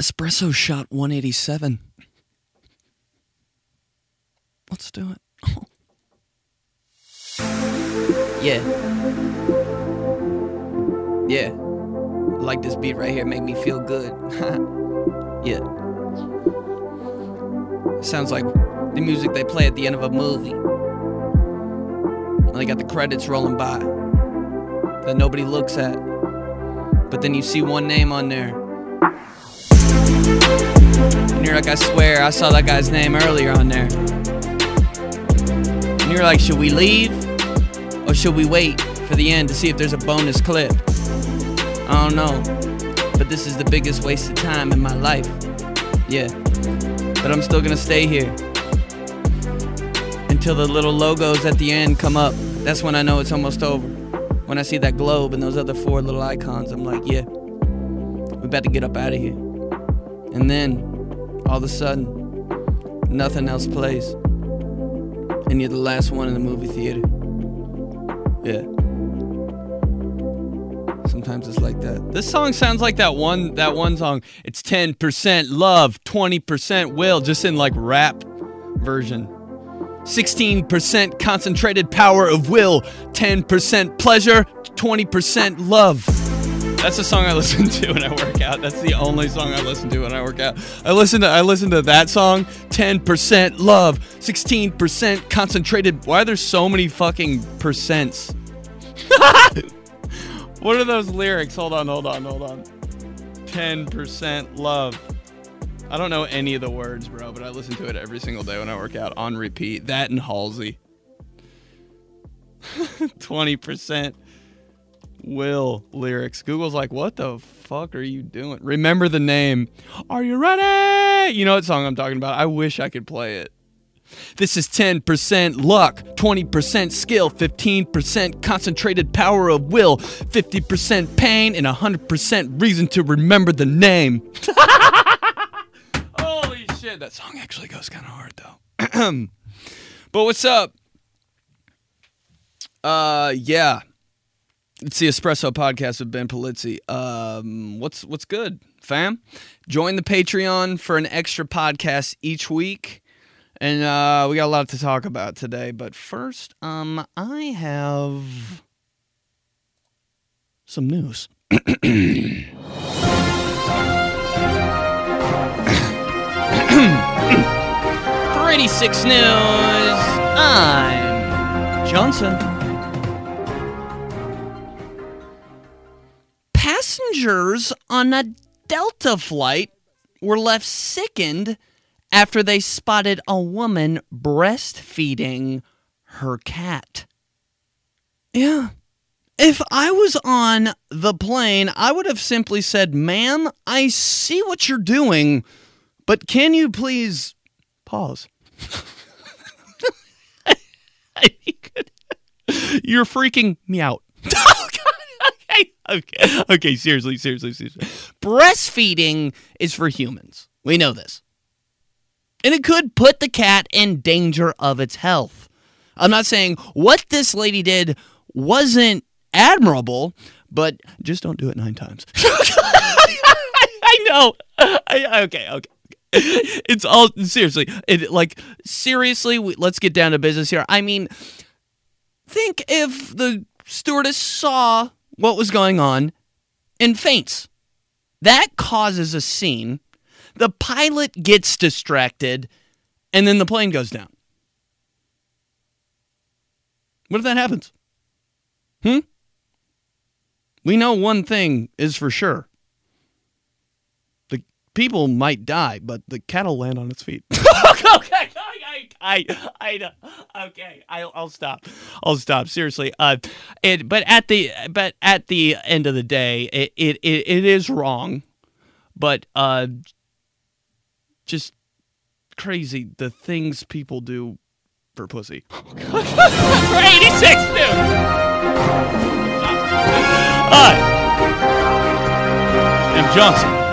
Espresso shot 187. Let's do it. yeah. Yeah. Like this beat right here make me feel good. yeah. Sounds like the music they play at the end of a movie. And they got the credits rolling by that nobody looks at. But then you see one name on there. You're like, I swear, I saw that guy's name earlier on there. And you're like, should we leave? Or should we wait for the end to see if there's a bonus clip? I don't know. But this is the biggest waste of time in my life. Yeah. But I'm still gonna stay here. Until the little logos at the end come up. That's when I know it's almost over. When I see that globe and those other four little icons, I'm like, yeah, we about to get up out of here. And then, all of a sudden, nothing else plays. And you're the last one in the movie theater. Yeah. Sometimes it's like that. This song sounds like that one that one song. It's 10% love, 20% will, just in like rap version. 16% concentrated power of will, 10% pleasure, 20% love. That's the song I listen to when I work out. That's the only song I listen to when I work out. I listen to I listen to that song, 10% love, 16% concentrated. Why are there so many fucking percents? what are those lyrics? Hold on, hold on, hold on. 10% love. I don't know any of the words, bro, but I listen to it every single day when I work out on repeat. That and Halsey. 20% will lyrics. Google's like, what the fuck are you doing? Remember the name. Are you ready? You know what song I'm talking about? I wish I could play it. This is 10% luck, 20% skill, 15% concentrated power of will, 50% pain, and 100% reason to remember the name. Holy shit, that song actually goes kind of hard though. but what's up? Uh, yeah. It's the Espresso Podcast with Ben Polizzi. Um, what's what's good, fam? Join the Patreon for an extra podcast each week, and uh, we got a lot to talk about today. But first, um, I have some news. 386 News. I'm Johnson. Passengers on a Delta flight were left sickened after they spotted a woman breastfeeding her cat. Yeah. If I was on the plane, I would have simply said, Ma'am, I see what you're doing, but can you please pause? You're freaking me out. Oh, Okay. Okay. Okay. Seriously, seriously, seriously. Breastfeeding is for humans. We know this. And it could put the cat in danger of its health. I'm not saying what this lady did wasn't admirable, but just don't do it nine times. I know. I, okay, okay. It's all seriously. It like seriously. We, let's get down to business here. I mean, think if the stewardess saw what was going on and faints. That causes a scene. The pilot gets distracted, and then the plane goes down. What if that happens? Hmm? We know one thing is for sure. The people might die, but the cattle land on its feet. okay, I, I, okay, I'll, I'll stop. I'll stop. Seriously. Uh, it, but at the, but at the end of the day, it, it, it, is wrong, but uh, just crazy the things people do for pussy. for 86 dude. Hi. I'm Johnson.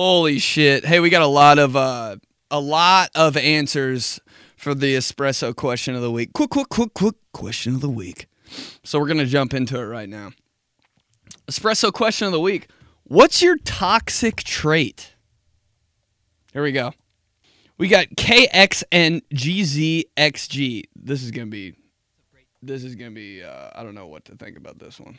Holy shit. Hey, we got a lot of uh a lot of answers for the espresso question of the week. Quick, quick, quick, quick question of the week. So we're to jump into it right now. Espresso question of the week. What's your toxic trait? Here we go. We got KXNGZXG. This is to be this is to be uh, I don't know what to think about this one.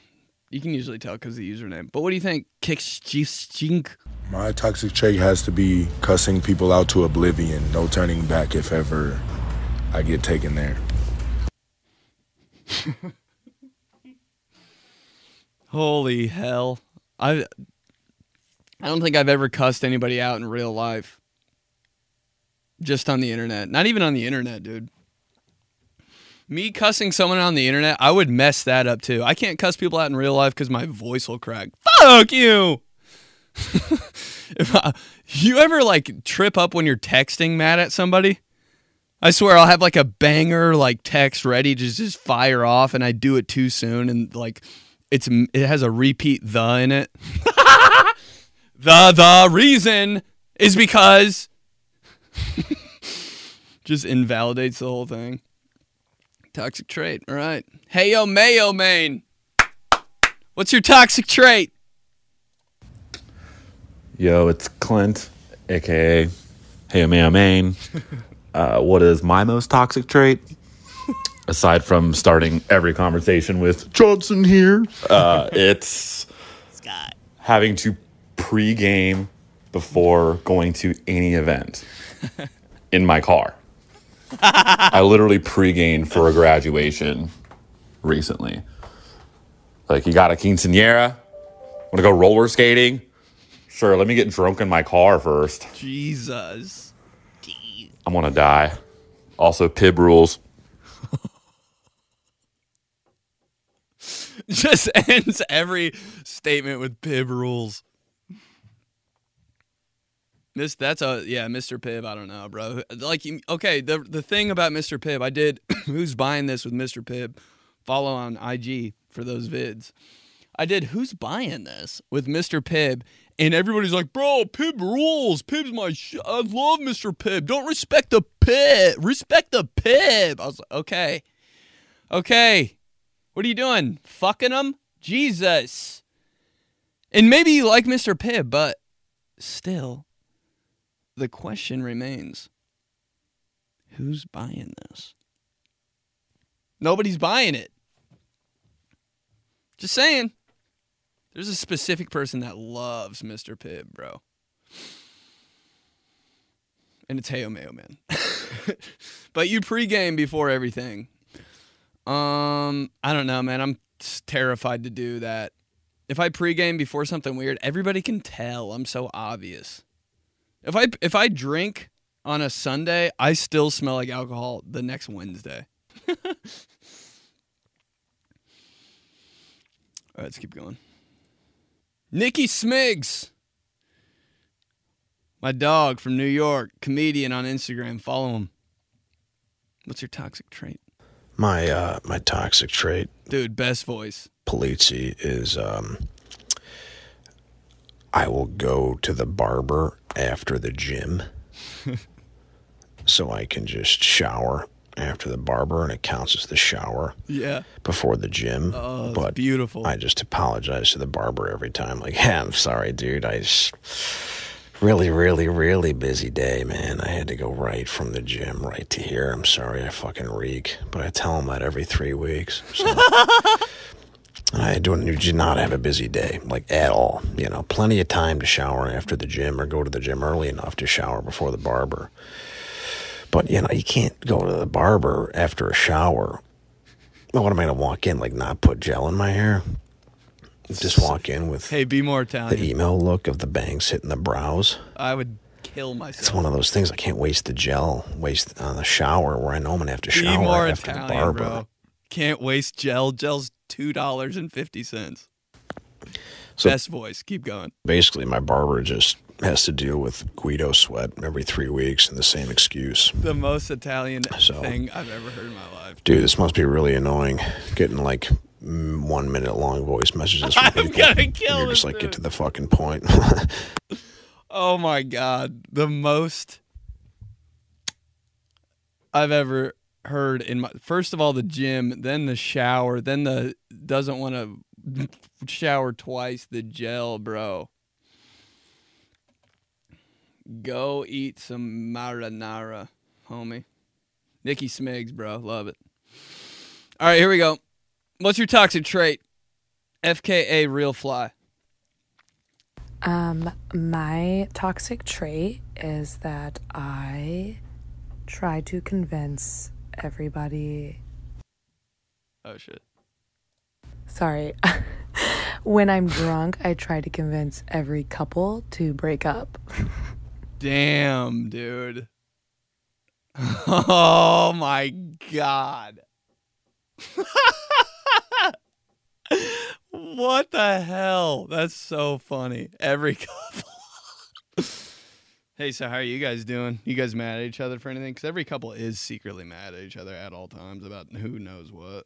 You can usually tell cuz the username. But what do you think? KXG My toxic trait has to be cussing people out to oblivion, no turning back if ever I get taken there. Holy hell. I I don't think I've ever cussed anybody out in real life. Just on the internet. Not even on the internet, dude. Me cussing someone on the internet, I would mess that up too. I can't cuss people out in real life because my voice will crack. Fuck you. if I, you ever like trip up when you're texting mad at somebody? I swear I'll have like a banger like text ready to just fire off, and I do it too soon, and like it's it has a repeat the in it. the the reason is because just invalidates the whole thing. Toxic trait. All right. Hey yo mayo main. What's your toxic trait? Yo, it's Clint, aka Hey mayo, Main. Uh, what is my most toxic trait? Aside from starting every conversation with Johnson here, uh, it's Scott. having to pre-game before going to any event in my car. I literally pre-gamed for a graduation recently. Like, you got a quinceanera? Want to go roller skating? Sure, let me get drunk in my car first. Jesus. I'm gonna die. Also, Pibb rules. Just ends every statement with Pibb rules. This that's a yeah, Mr. Pibb. I don't know, bro. Like okay, the the thing about Mr. Pibb, I did. who's buying this with Mr. Pibb? Follow on IG for those vids. I did. Who's buying this with Mr. Pibb? And everybody's like, bro, Pibb rules. Pibb's my. Sh- I love Mr. Pibb. Don't respect the Pibb. Respect the Pibb. I was like, okay, okay. What are you doing? Fucking him? Jesus. And maybe you like Mr. Pibb, but still, the question remains who's buying this? Nobody's buying it. Just saying. There's a specific person that loves Mr. Pibb, bro. And it's Heyo Mayo Man. but you pregame before everything. Um, I don't know, man. I'm terrified to do that. If I pregame before something weird, everybody can tell. I'm so obvious. If I if I drink on a Sunday, I still smell like alcohol the next Wednesday. All right, let's keep going. Nikki Smigs. My dog from New York, comedian on Instagram. Follow him. What's your toxic trait? My uh my toxic trait, Dude, best voice. Polizzi, is um I will go to the barber after the gym so I can just shower after the barber and it counts as the shower Yeah. before the gym. Oh, but beautiful. I just apologize to the barber every time. Like, yeah, I'm sorry, dude. I just really, really, really busy day, man. I had to go right from the gym right to here. I'm sorry, I fucking reek. But I tell him that every three weeks. So. I do do not have a busy day, like at all. You know, plenty of time to shower after the gym or go to the gym early enough to shower before the barber. But you know, you can't go to the barber after a shower. Well, what am I gonna walk in like not put gel in my hair? Just walk in with hey, be more Italian. the email look of the bangs hitting the brows. I would kill myself. It's one of those things I can't waste the gel, waste on the shower where I know I'm gonna have to Be shower after the barber. bro. Can't waste gel. Gel's two dollars and fifty cents. So- Best voice. Keep going. Basically, my barber just has to deal with Guido sweat every three weeks and the same excuse. The most Italian So- thing I've ever heard in my life. Dude, this must be really annoying. Getting like mm, one minute long voice messages from I'm people. gonna kill You're just like, dude. get to the fucking point. Oh my god, the most I've ever heard in my first of all the gym, then the shower, then the doesn't want to shower twice, the gel, bro. Go eat some marinara, homie. Nikki Smigs, bro. Love it. All right, here we go. What's your toxic trait? FKA real fly. Um, my toxic trait is that I try to convince everybody. Oh shit. Sorry. when I'm drunk, I try to convince every couple to break up. Damn, dude. Oh my god. what the hell? That's so funny. Every couple. Hey, so how are you guys doing? You guys mad at each other for anything? Because every couple is secretly mad at each other at all times about who knows what.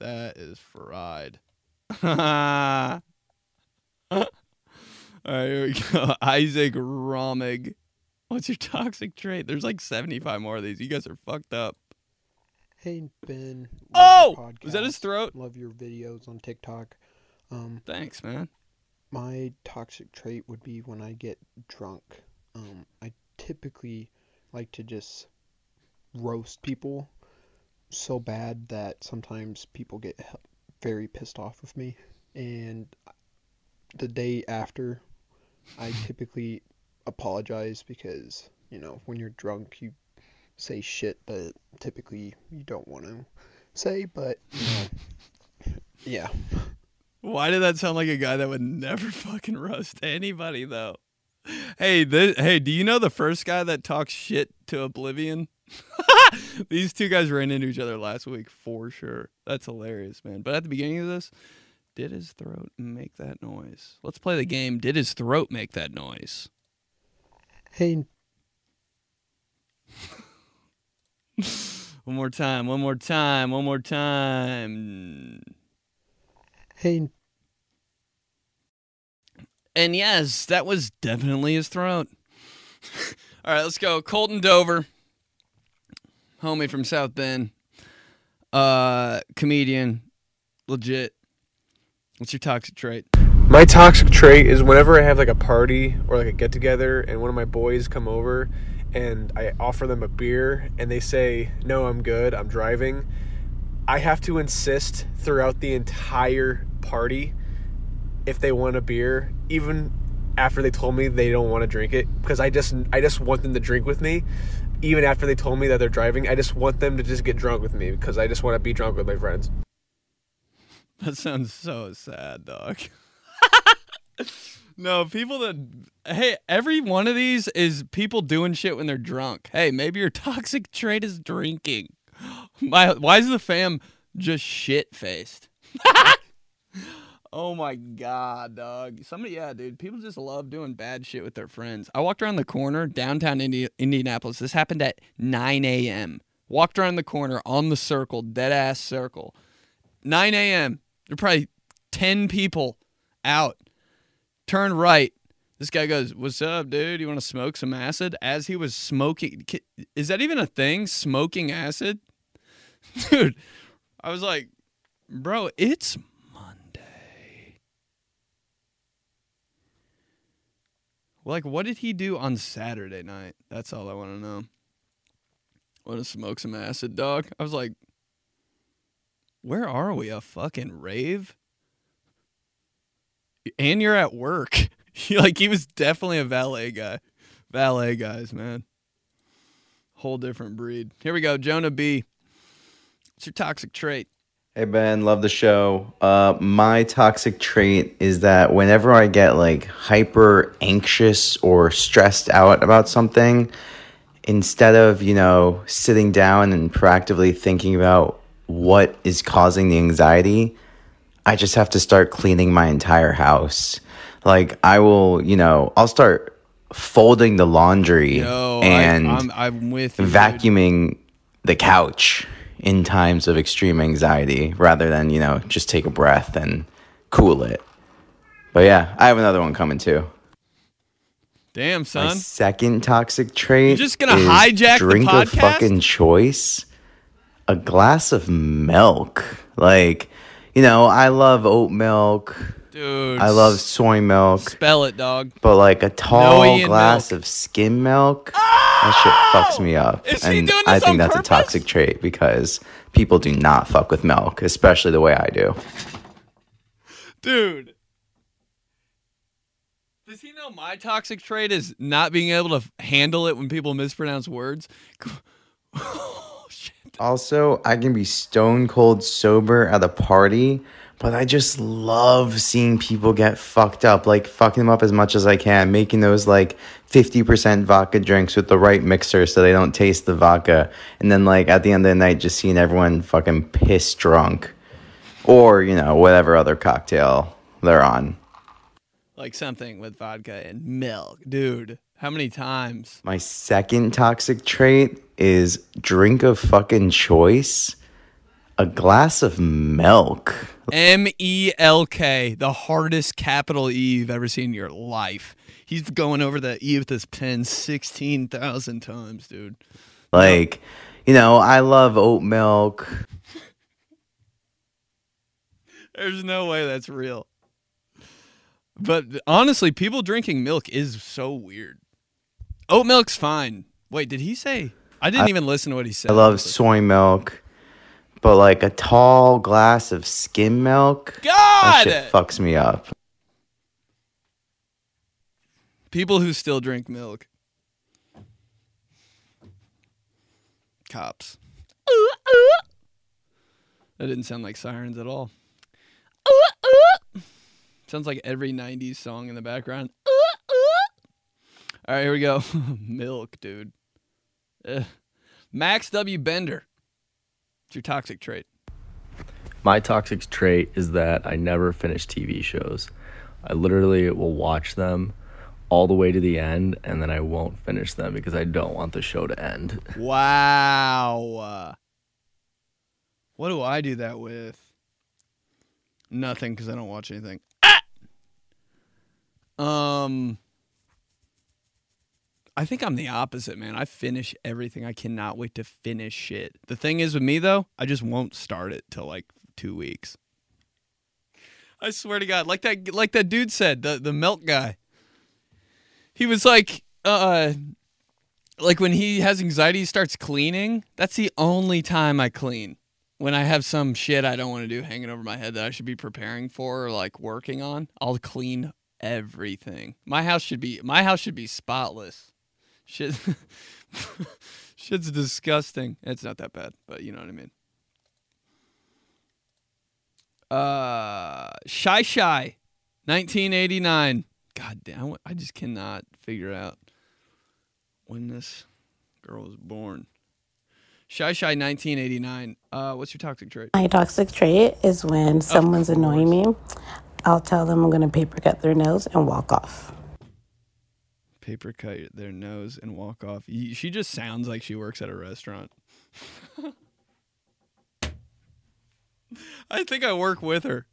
That is fried. all right, here we go. Isaac Romig. What's your toxic trait? There's like 75 more of these. You guys are fucked up. Hey Ben. Oh! love Was that his throat? Love your videos on TikTok. Um, Thanks, man. my toxic trait would be when I get drunk. Um, I typically like to just roast people so bad that sometimes people get very pissed off with me. And the day after, I typically apologize because, you know, when you're drunk, you say shit that typically you don't want to say, but, you know, yeah. Why did that sound like a guy that would never fucking roast anybody though? Hey, this, hey, do you know the first guy that talks shit to Oblivion? These two guys ran into each other last week for sure. That's hilarious, man. But at the beginning of this, did his throat make that noise? Let's play the game. Did his throat make that noise? Hey, One more time, one more time, one more time. hey, And yes, that was definitely his throat. All right, let's go. Colton Dover, homie from South Bend, uh, comedian, legit. What's your toxic trait? My toxic trait is whenever I have like a party or like a get together and one of my boys come over and I offer them a beer and they say, No, I'm good, I'm driving. I have to insist throughout the entire party if they want a beer, even after they told me they don't want to drink it, because I just I just want them to drink with me. Even after they told me that they're driving, I just want them to just get drunk with me because I just want to be drunk with my friends. That sounds so sad, dog. no, people that hey, every one of these is people doing shit when they're drunk. Hey, maybe your toxic trait is drinking. My, why is the fam just shit faced? oh my god, dog. Somebody, yeah, dude. People just love doing bad shit with their friends. I walked around the corner downtown Indi- Indianapolis. This happened at 9 a.m. Walked around the corner on the circle, dead ass circle. 9 a.m. There are probably 10 people out. Turn right. This guy goes, What's up, dude? You want to smoke some acid? As he was smoking, is that even a thing? Smoking acid? Dude, I was like, Bro, it's Like, what did he do on Saturday night? That's all I want to know. Want to smoke some acid, dog? I was like, where are we? A fucking rave? And you're at work. like he was definitely a valet guy. Valet guys, man. Whole different breed. Here we go. Jonah B. What's your toxic trait? Hey Ben, love the show. Uh, my toxic trait is that whenever I get like hyper anxious or stressed out about something, instead of, you know, sitting down and proactively thinking about what is causing the anxiety, I just have to start cleaning my entire house. Like, I will, you know, I'll start folding the laundry Yo, and I, I'm, I'm with you. vacuuming the couch in times of extreme anxiety rather than, you know, just take a breath and cool it. But yeah, I have another one coming too. Damn, My son. second toxic trait. You're just gonna hijack the drink of podcast? fucking choice. A glass of milk. Like, you know, I love oat milk. Dude. I love soy milk. Spell it, dog. But like a tall Ian glass milk. of skim milk, that ah! shit fucks me up. Is he and doing I this think on that's purpose? a toxic trait because people do not fuck with milk, especially the way I do. Dude. Does he know my toxic trait is not being able to f- handle it when people mispronounce words? Oh, shit. Also, I can be stone cold sober at a party, but I just love seeing people get fucked up, like fucking them up as much as I can, making those like 50% vodka drinks with the right mixer so they don't taste the vodka. And then, like, at the end of the night, just seeing everyone fucking piss drunk or, you know, whatever other cocktail they're on. Like something with vodka and milk. Dude, how many times? My second toxic trait is drink of fucking choice. A glass of milk. M E L K, the hardest capital E you've ever seen in your life. He's going over that E with his pen 16,000 times, dude. Like, you know, I love oat milk. There's no way that's real. But honestly, people drinking milk is so weird. Oat milk's fine. Wait, did he say? I didn't even listen to what he said. I love soy milk. But like a tall glass of skim milk, that God! shit fucks me up. People who still drink milk. Cops. That didn't sound like sirens at all. Sounds like every 90s song in the background. All right, here we go. milk, dude. Ugh. Max W. Bender. It's your toxic trait. My toxic trait is that I never finish TV shows. I literally will watch them all the way to the end and then I won't finish them because I don't want the show to end. Wow. What do I do that with? Nothing because I don't watch anything. Ah! Um, I think I'm the opposite, man. I finish everything. I cannot wait to finish shit. The thing is with me though, I just won't start it till like two weeks. I swear to God, like that, like that dude said, the the milk guy. He was like, uh, like when he has anxiety, he starts cleaning. That's the only time I clean. When I have some shit I don't want to do hanging over my head that I should be preparing for or like working on, I'll clean everything. My house should be my house should be spotless. Shit shit's disgusting. It's not that bad, but you know what I mean. Uh Shy Shy 1989. God damn, I just cannot figure out when this girl was born. Shy Shy 1989. Uh, what's your toxic trait? My toxic trait is when someone's annoying me, I'll tell them I'm going to paper cut their nose and walk off. Paper cut their nose and walk off. She just sounds like she works at a restaurant. I think I work with her.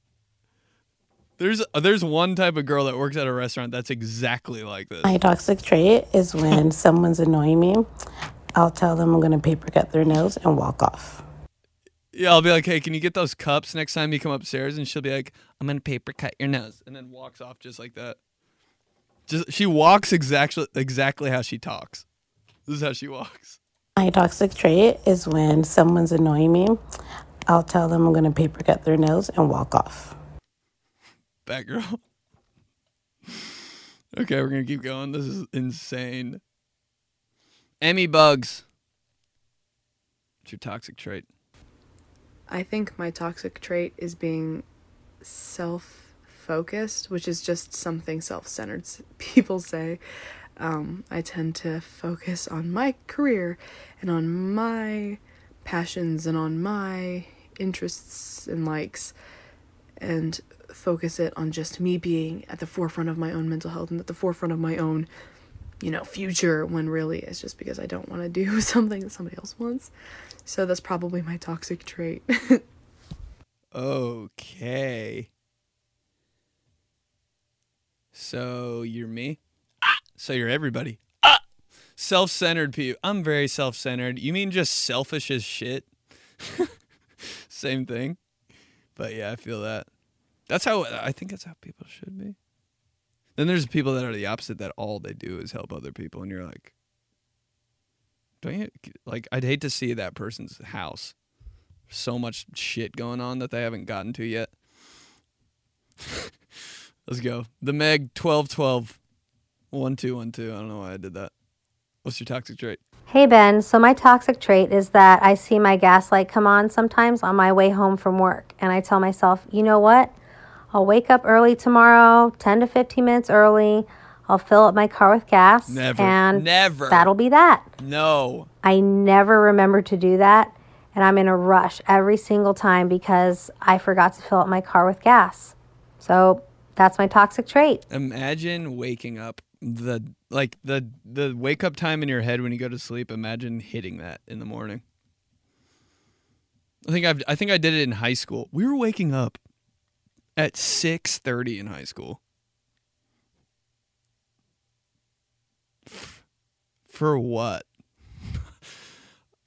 There's there's one type of girl that works at a restaurant that's exactly like this. My toxic trait is when someone's annoying me, I'll tell them I'm going to paper cut their nose and walk off. Yeah, I'll be like, "Hey, can you get those cups next time you come upstairs?" And she'll be like, "I'm gonna paper cut your nose," and then walks off just like that. Just she walks exactly exactly how she talks. This is how she walks. My toxic trait is when someone's annoying me, I'll tell them I'm going to paper cut their nose and walk off. Batgirl. okay, we're gonna keep going. This is insane. Emmy bugs. What's your toxic trait? I think my toxic trait is being self focused, which is just something self centered people say. Um, I tend to focus on my career and on my passions and on my interests and likes and focus it on just me being at the forefront of my own mental health and at the forefront of my own you know future when really it's just because I don't want to do something that somebody else wants. So that's probably my toxic trait. Okay. So you're me. So you're everybody. Self-centered people. I'm very self-centered. You mean just selfish as shit? Same thing. But yeah, I feel that. That's how I think that's how people should be. Then there's people that are the opposite that all they do is help other people and you're like don't you like I'd hate to see that person's house. So much shit going on that they haven't gotten to yet. Let's go. The Meg 1212 1212. I don't know why I did that. What's your toxic trait? Hey Ben, so my toxic trait is that I see my gas light come on sometimes on my way home from work, and I tell myself, you know what? I'll wake up early tomorrow, 10 to 15 minutes early. I'll fill up my car with gas. Never. And Never. That'll be that. No. I never remember to do that, and I'm in a rush every single time because I forgot to fill up my car with gas. So that's my toxic trait. Imagine waking up the like the the wake up time in your head when you go to sleep. Imagine hitting that in the morning. I think I've I think I did it in high school. We were waking up at 6:30 in high school. For what?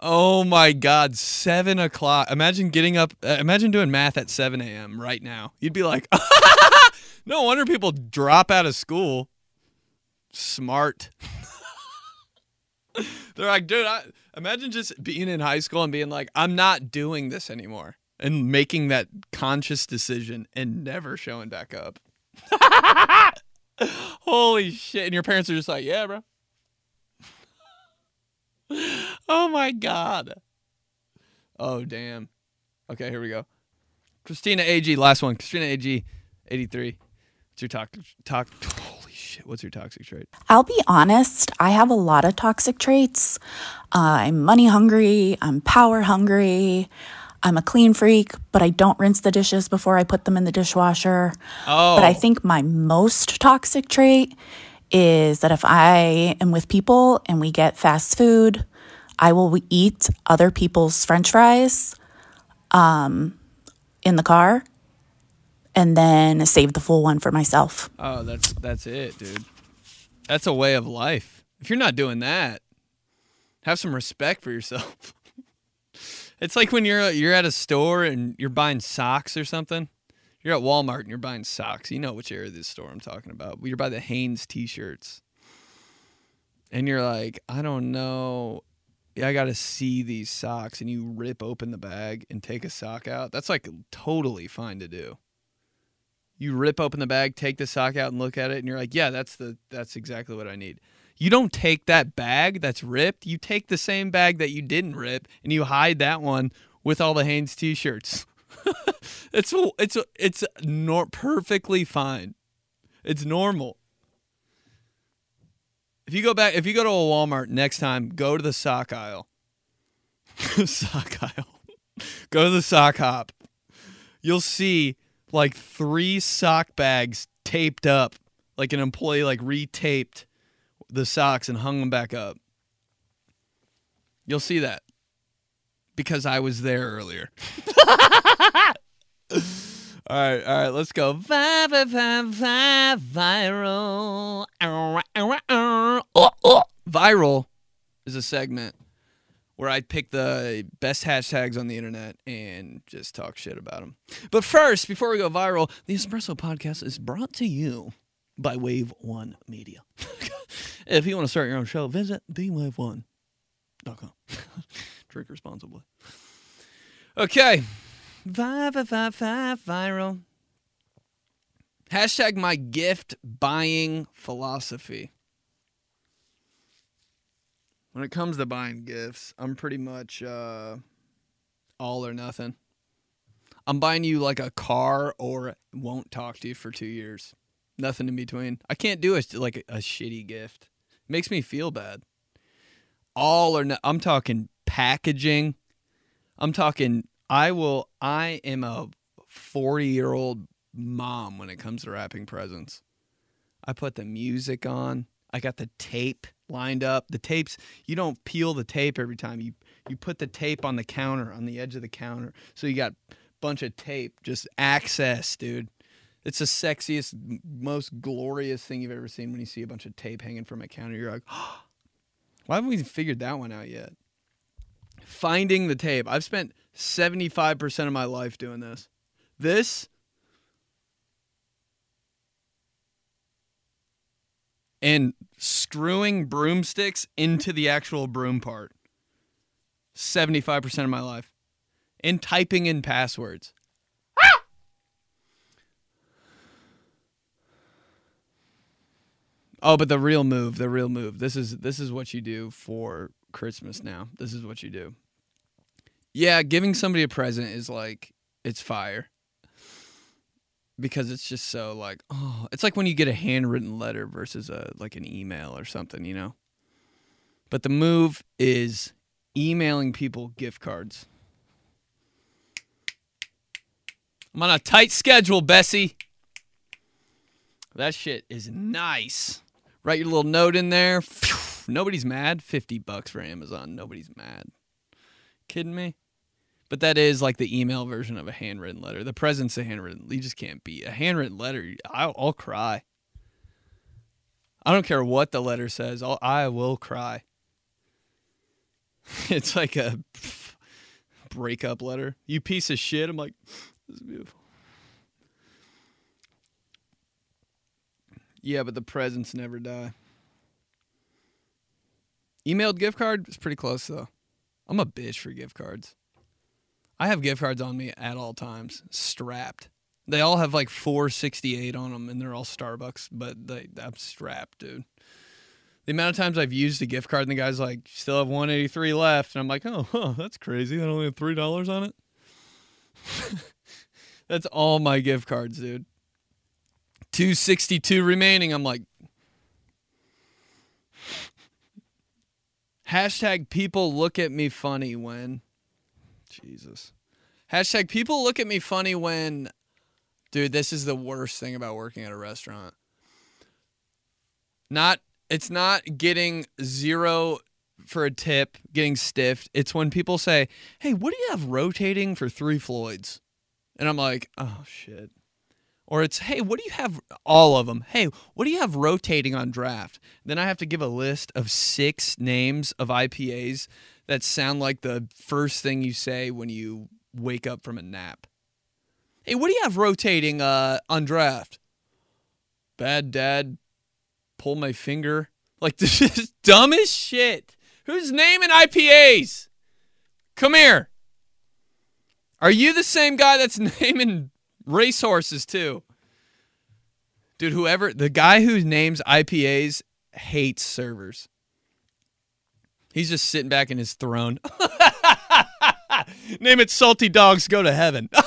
Oh my God, seven o'clock. Imagine getting up. Uh, imagine doing math at 7 a.m. right now. You'd be like, no wonder people drop out of school. Smart. They're like, dude, I, imagine just being in high school and being like, I'm not doing this anymore and making that conscious decision and never showing back up. Holy shit. And your parents are just like, yeah, bro. oh my God. Oh, damn. Okay, here we go. Christina AG, last one. Christina AG, 83. What's your talk? Talk. Holy shit. What's your toxic trait? I'll be honest, I have a lot of toxic traits. Uh, I'm money hungry, I'm power hungry, I'm a clean freak, but I don't rinse the dishes before I put them in the dishwasher. Oh. But I think my most toxic trait is that if I am with people and we get fast food, I will eat other people's french fries um, in the car and then save the full one for myself. Oh, that's that's it, dude. That's a way of life. If you're not doing that, have some respect for yourself. it's like when you're you're at a store and you're buying socks or something. You're at Walmart and you're buying socks. You know which area of this store I'm talking about. You're by the Hanes t-shirts. And you're like, I don't know. Yeah, I got to see these socks and you rip open the bag and take a sock out. That's like totally fine to do you rip open the bag, take the sock out and look at it and you're like, "Yeah, that's the that's exactly what I need." You don't take that bag that's ripped. You take the same bag that you didn't rip and you hide that one with all the Hanes t-shirts. it's it's it's nor- perfectly fine. It's normal. If you go back, if you go to a Walmart next time, go to the sock aisle. sock aisle. go to the sock hop. You'll see like three sock bags taped up, like an employee like retaped the socks and hung them back up. You'll see that because I was there earlier. all right, all right, let's go. Vi- vi- vi- vi- Viral. Viral is a segment where I pick the best hashtags on the internet and just talk shit about them. But first, before we go viral, the Espresso Podcast is brought to you by Wave One Media. if you want to start your own show, visit thewave1.com. Drink responsibly. Okay. Five, five, five, viral. Hashtag my gift buying philosophy. When it comes to buying gifts, I'm pretty much uh, all or nothing. I'm buying you like a car or won't talk to you for two years. Nothing in between. I can't do a, like a, shitty gift. It makes me feel bad. All or no, I'm talking packaging. I'm talking. I will. I am a 40 year old mom when it comes to wrapping presents. I put the music on. I got the tape lined up. The tapes, you don't peel the tape every time. You you put the tape on the counter, on the edge of the counter. So you got a bunch of tape, just access, dude. It's the sexiest, most glorious thing you've ever seen when you see a bunch of tape hanging from a counter. You're like, why haven't we figured that one out yet? Finding the tape. I've spent 75% of my life doing this. This and screwing broomsticks into the actual broom part. 75% of my life. And typing in passwords. Ah! Oh, but the real move, the real move. This is this is what you do for Christmas now. This is what you do. Yeah, giving somebody a present is like it's fire. Because it's just so like, oh, it's like when you get a handwritten letter versus a like an email or something, you know. But the move is emailing people gift cards. I'm on a tight schedule, Bessie. That shit is nice. Write your little note in there. Nobody's mad. 50 bucks for Amazon. Nobody's mad. Kidding me? But that is like the email version of a handwritten letter. The presence of handwritten. You just can't beat a handwritten letter. I'll, I'll cry. I don't care what the letter says. I'll, I will cry. It's like a breakup letter. You piece of shit. I'm like, this is beautiful. Yeah, but the presents never die. Emailed gift card is pretty close though. I'm a bitch for gift cards. I have gift cards on me at all times, strapped. They all have like 468 on them, and they're all Starbucks, but they, I'm strapped, dude. The amount of times I've used a gift card, and the guy's like, "Still have 183 left," and I'm like, "Oh, huh, that's crazy. That only three dollars on it." that's all my gift cards, dude. 262 remaining. I'm like, hashtag people look at me funny when, Jesus. Hashtag people look at me funny when, dude, this is the worst thing about working at a restaurant. Not, it's not getting zero for a tip, getting stiffed. It's when people say, hey, what do you have rotating for Three Floyds? And I'm like, oh, shit. Or it's, hey, what do you have? All of them. Hey, what do you have rotating on draft? Then I have to give a list of six names of IPAs that sound like the first thing you say when you wake up from a nap. Hey, what do you have rotating uh, on draft? Bad dad, pull my finger. Like, this is dumb as shit. Who's naming IPAs? Come here. Are you the same guy that's naming racehorses too? Dude, whoever the guy who names IPAs hates servers. He's just sitting back in his throne. Name it Salty Dogs Go to Heaven.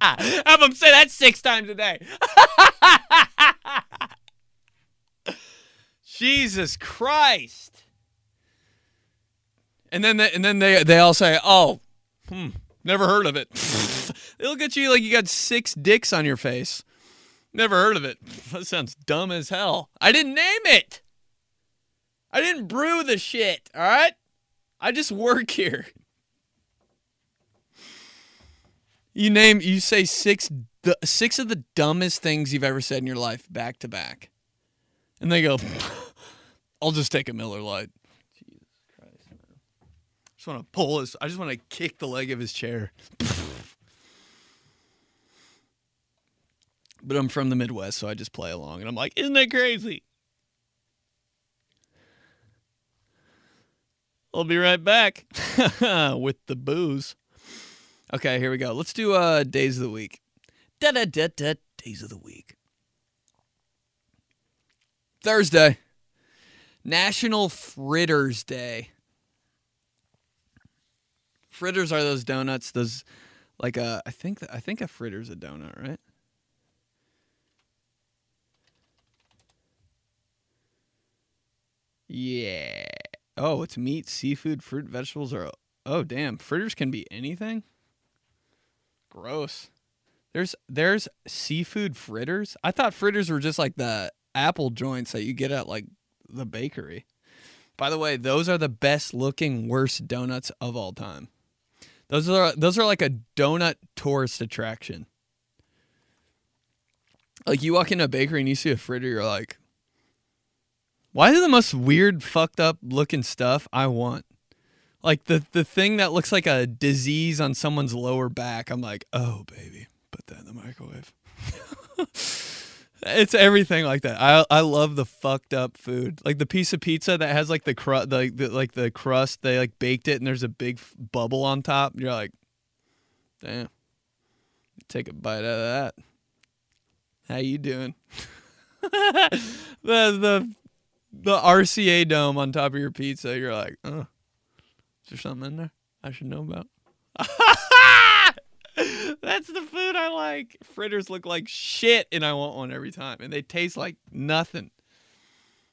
Have him say that six times a day. Jesus Christ. And then they, and then they they all say, "Oh, hmm, never heard of it." they look at you like you got six dicks on your face. Never heard of it. That sounds dumb as hell. I didn't name it. I didn't brew the shit, all right? I just work here. You name you say six the six of the dumbest things you've ever said in your life back to back. And they go, I'll just take a Miller Lite. Jesus Christ. I just want to pull his I just want to kick the leg of his chair. but I'm from the Midwest, so I just play along and I'm like, isn't that crazy? I'll be right back with the booze. Okay, here we go. Let's do uh days of the week. Da da da da days of the week. Thursday. National Fritters Day. Fritters are those donuts, those like a I think I think a fritter's a donut, right? Yeah. Oh, it's meat, seafood, fruit, vegetables, or oh damn, fritters can be anything. Gross. There's there's seafood fritters. I thought fritters were just like the apple joints that you get at like the bakery. By the way, those are the best looking worst donuts of all time. Those are those are like a donut tourist attraction. Like you walk into a bakery and you see a fritter, you're like, why is it the most weird, fucked up looking stuff I want? Like the the thing that looks like a disease on someone's lower back. I'm like, oh baby, put that in the microwave. it's everything like that. I I love the fucked up food. Like the piece of pizza that has like the crust, the, the like the crust. They like baked it and there's a big f- bubble on top. You're like, damn. Take a bite out of that. How you doing? the the the RCA dome on top of your pizza. You're like, oh, is there something in there I should know about? That's the food I like. Fritters look like shit, and I want one every time. And they taste like nothing.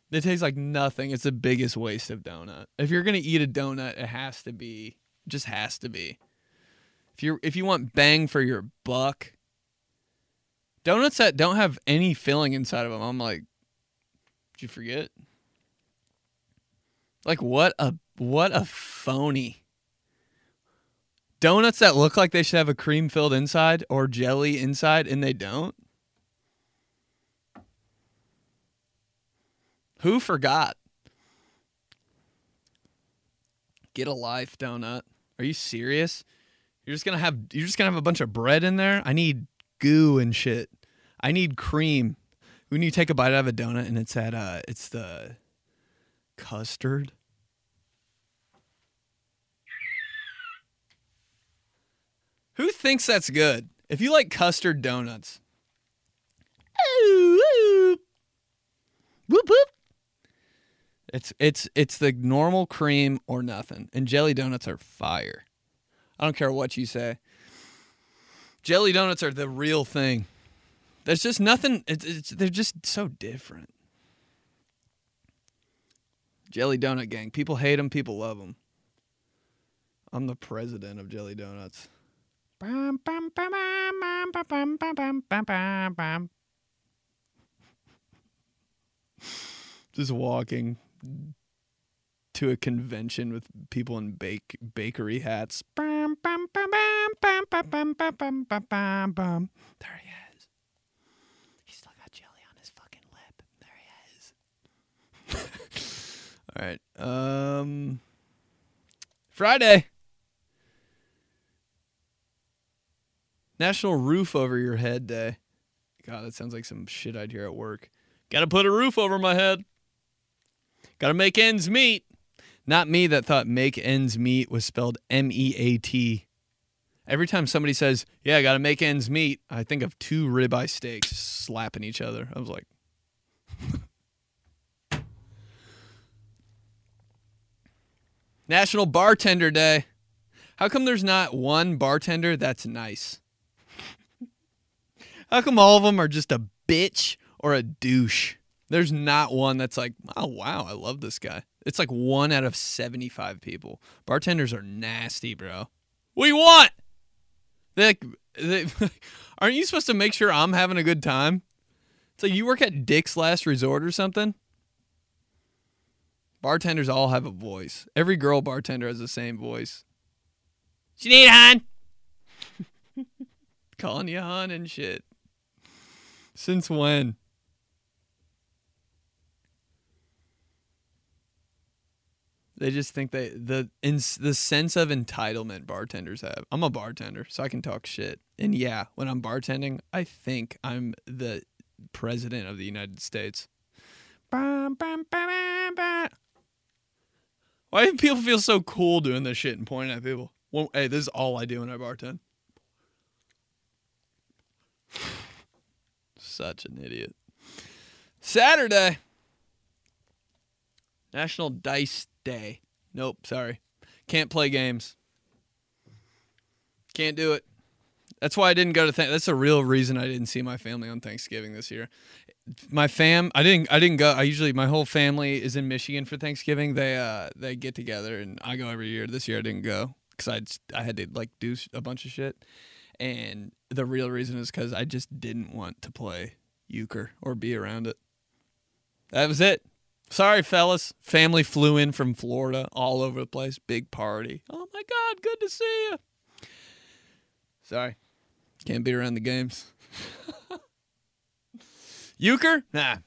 They taste like nothing. It's the biggest waste of donut. If you're gonna eat a donut, it has to be, just has to be. If you if you want bang for your buck, donuts that don't have any filling inside of them, I'm like, did you forget? Like what a what a phony. Donuts that look like they should have a cream filled inside or jelly inside and they don't. Who forgot? Get a life donut. Are you serious? You're just gonna have you're just gonna have a bunch of bread in there? I need goo and shit. I need cream. When you take a bite out of a donut and it's at uh it's the custard. Who thinks that's good? If you like custard donuts. Ooh, ooh. Whoop whoop. It's it's it's the normal cream or nothing. And jelly donuts are fire. I don't care what you say. Jelly donuts are the real thing. There's just nothing. It's, it's, they're just so different. Jelly Donut Gang. People hate them. People love them. I'm the president of Jelly Donuts. Just walking to a convention with people in bake bakery hats. There he All right. Um Friday. National Roof Over Your Head Day. God, that sounds like some shit I'd hear at work. Got to put a roof over my head. Got to make ends meet. Not me that thought make ends meet was spelled M E A T. Every time somebody says, Yeah, I got to make ends meet, I think of two ribeye steaks slapping each other. I was like, National Bartender Day. How come there's not one bartender that's nice? How come all of them are just a bitch or a douche? There's not one that's like, oh wow, I love this guy. It's like one out of 75 people. Bartenders are nasty, bro. You want? They, they, aren't you supposed to make sure I'm having a good time? It's like you work at Dick's Last Resort or something. Bartenders all have a voice. Every girl bartender has the same voice. She need hon. Calling you hon and shit. Since when? They just think they the in the sense of entitlement bartenders have. I'm a bartender, so I can talk shit. And yeah, when I'm bartending, I think I'm the president of the United States. Bum, bum, bum, bum, bum. Why do people feel so cool doing this shit and pointing at people? Well, hey, this is all I do when I bartend. Such an idiot. Saturday. National Dice Day. Nope, sorry. Can't play games. Can't do it. That's why I didn't go to th- that's the real reason I didn't see my family on Thanksgiving this year. My fam I didn't I didn't go I usually my whole family is in Michigan for Thanksgiving. They uh they get together and I go every year. This year I didn't go cuz I I had to like do a bunch of shit. And the real reason is cuz I just didn't want to play euchre or be around it. That was it. Sorry, fellas. Family flew in from Florida, all over the place. Big party. Oh my God, good to see you. Sorry. Can't be around the games. Euchre? Nah.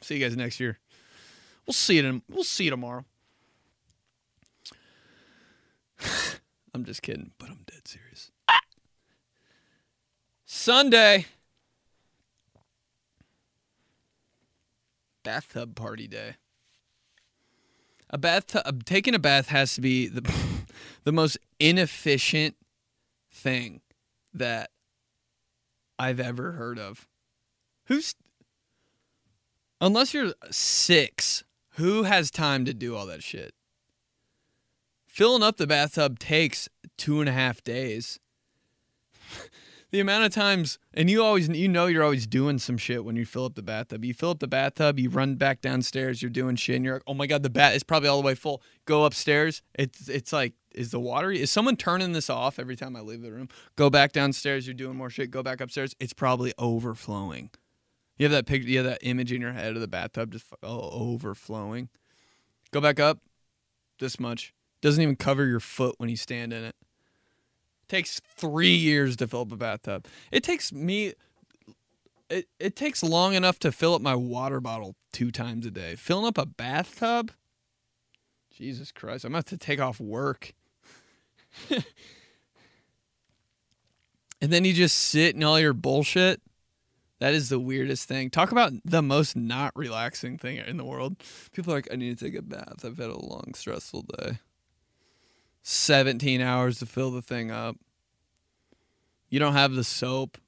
See you guys next year. We'll see it. We'll see you tomorrow. I'm just kidding, but I'm dead serious. Ah! Sunday. Bathtub party day. A bathtub taking a bath has to be the the most inefficient thing that I've ever heard of. Who's unless you're 6, who has time to do all that shit? Filling up the bathtub takes two and a half days. the amount of times, and you always, you know, you're always doing some shit when you fill up the bathtub. You fill up the bathtub, you run back downstairs, you're doing shit, and you're like, oh my god, the bat is probably all the way full. Go upstairs. It's it's like, is the water? Is someone turning this off every time I leave the room? Go back downstairs, you're doing more shit. Go back upstairs. It's probably overflowing. You have that picture, you have that image in your head of the bathtub just overflowing. Go back up, this much. Doesn't even cover your foot when you stand in it. Takes three years to fill up a bathtub. It takes me. It, it takes long enough to fill up my water bottle two times a day. Filling up a bathtub? Jesus Christ. I'm about to take off work. and then you just sit in all your bullshit. That is the weirdest thing. Talk about the most not relaxing thing in the world. People are like, I need to take a bath. I've had a long, stressful day. 17 hours to fill the thing up. You don't have the soap.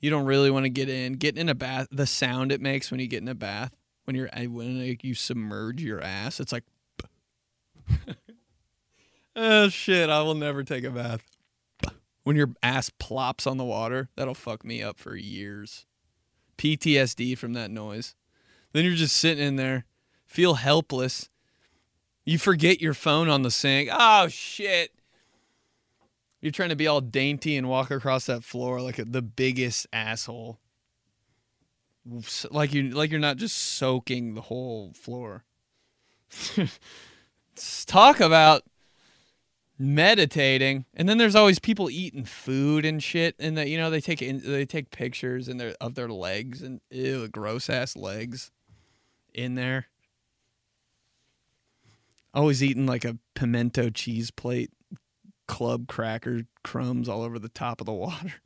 You don't really want to get in. Getting in a bath, the sound it makes when you get in a bath, when you're eh, when you submerge your ass, it's like Oh shit, I will never take a bath. When your ass plops on the water, that'll fuck me up for years. PTSD from that noise. Then you're just sitting in there, feel helpless, you forget your phone on the sink. Oh shit. You're trying to be all dainty and walk across that floor like the biggest asshole. Like you like you're not just soaking the whole floor. Talk about meditating and then there's always people eating food and shit and that you know they take in, they take pictures and their of their legs and ew, gross ass legs in there Always eating like a pimento cheese plate, club cracker crumbs all over the top of the water.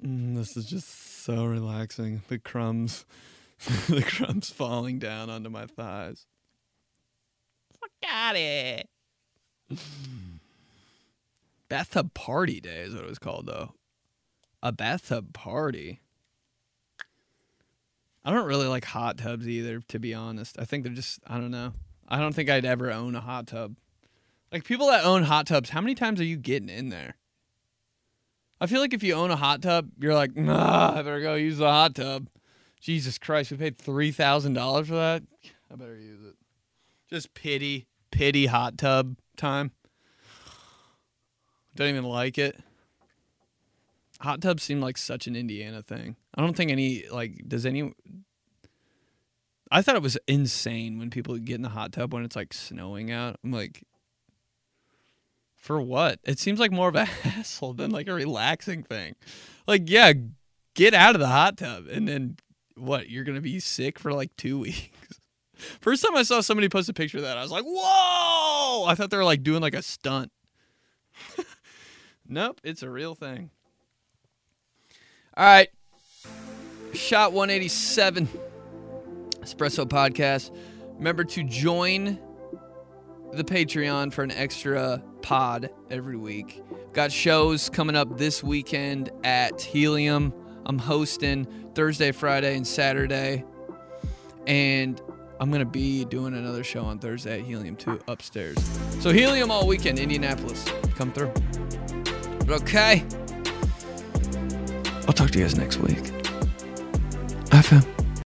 Mm, this is just so relaxing. The crumbs, the crumbs falling down onto my thighs. Out it. Bathtub party day is what it was called, though. A bathtub party. I don't really like hot tubs either, to be honest. I think they're just, I don't know. I don't think I'd ever own a hot tub. Like people that own hot tubs, how many times are you getting in there? I feel like if you own a hot tub, you're like, nah, I better go use the hot tub. Jesus Christ, we paid three thousand dollars for that. I better use it. Just pity, pity hot tub time. Don't even like it. Hot tubs seem like such an Indiana thing. I don't think any like does any I thought it was insane when people get in the hot tub when it's like snowing out. I'm like, for what? It seems like more of a hassle than like a relaxing thing. Like, yeah, get out of the hot tub and then what? You're gonna be sick for like two weeks. First time I saw somebody post a picture of that, I was like, whoa! I thought they were like doing like a stunt. nope, it's a real thing. All right. Shot 187. Espresso Podcast. Remember to join the Patreon for an extra pod every week. Got shows coming up this weekend at Helium. I'm hosting Thursday, Friday, and Saturday. And I'm to be doing another show on Thursday at Helium 2 upstairs. So, Helium all weekend, Indianapolis. Come through. But okay. I'll talk to you guys next week. FM.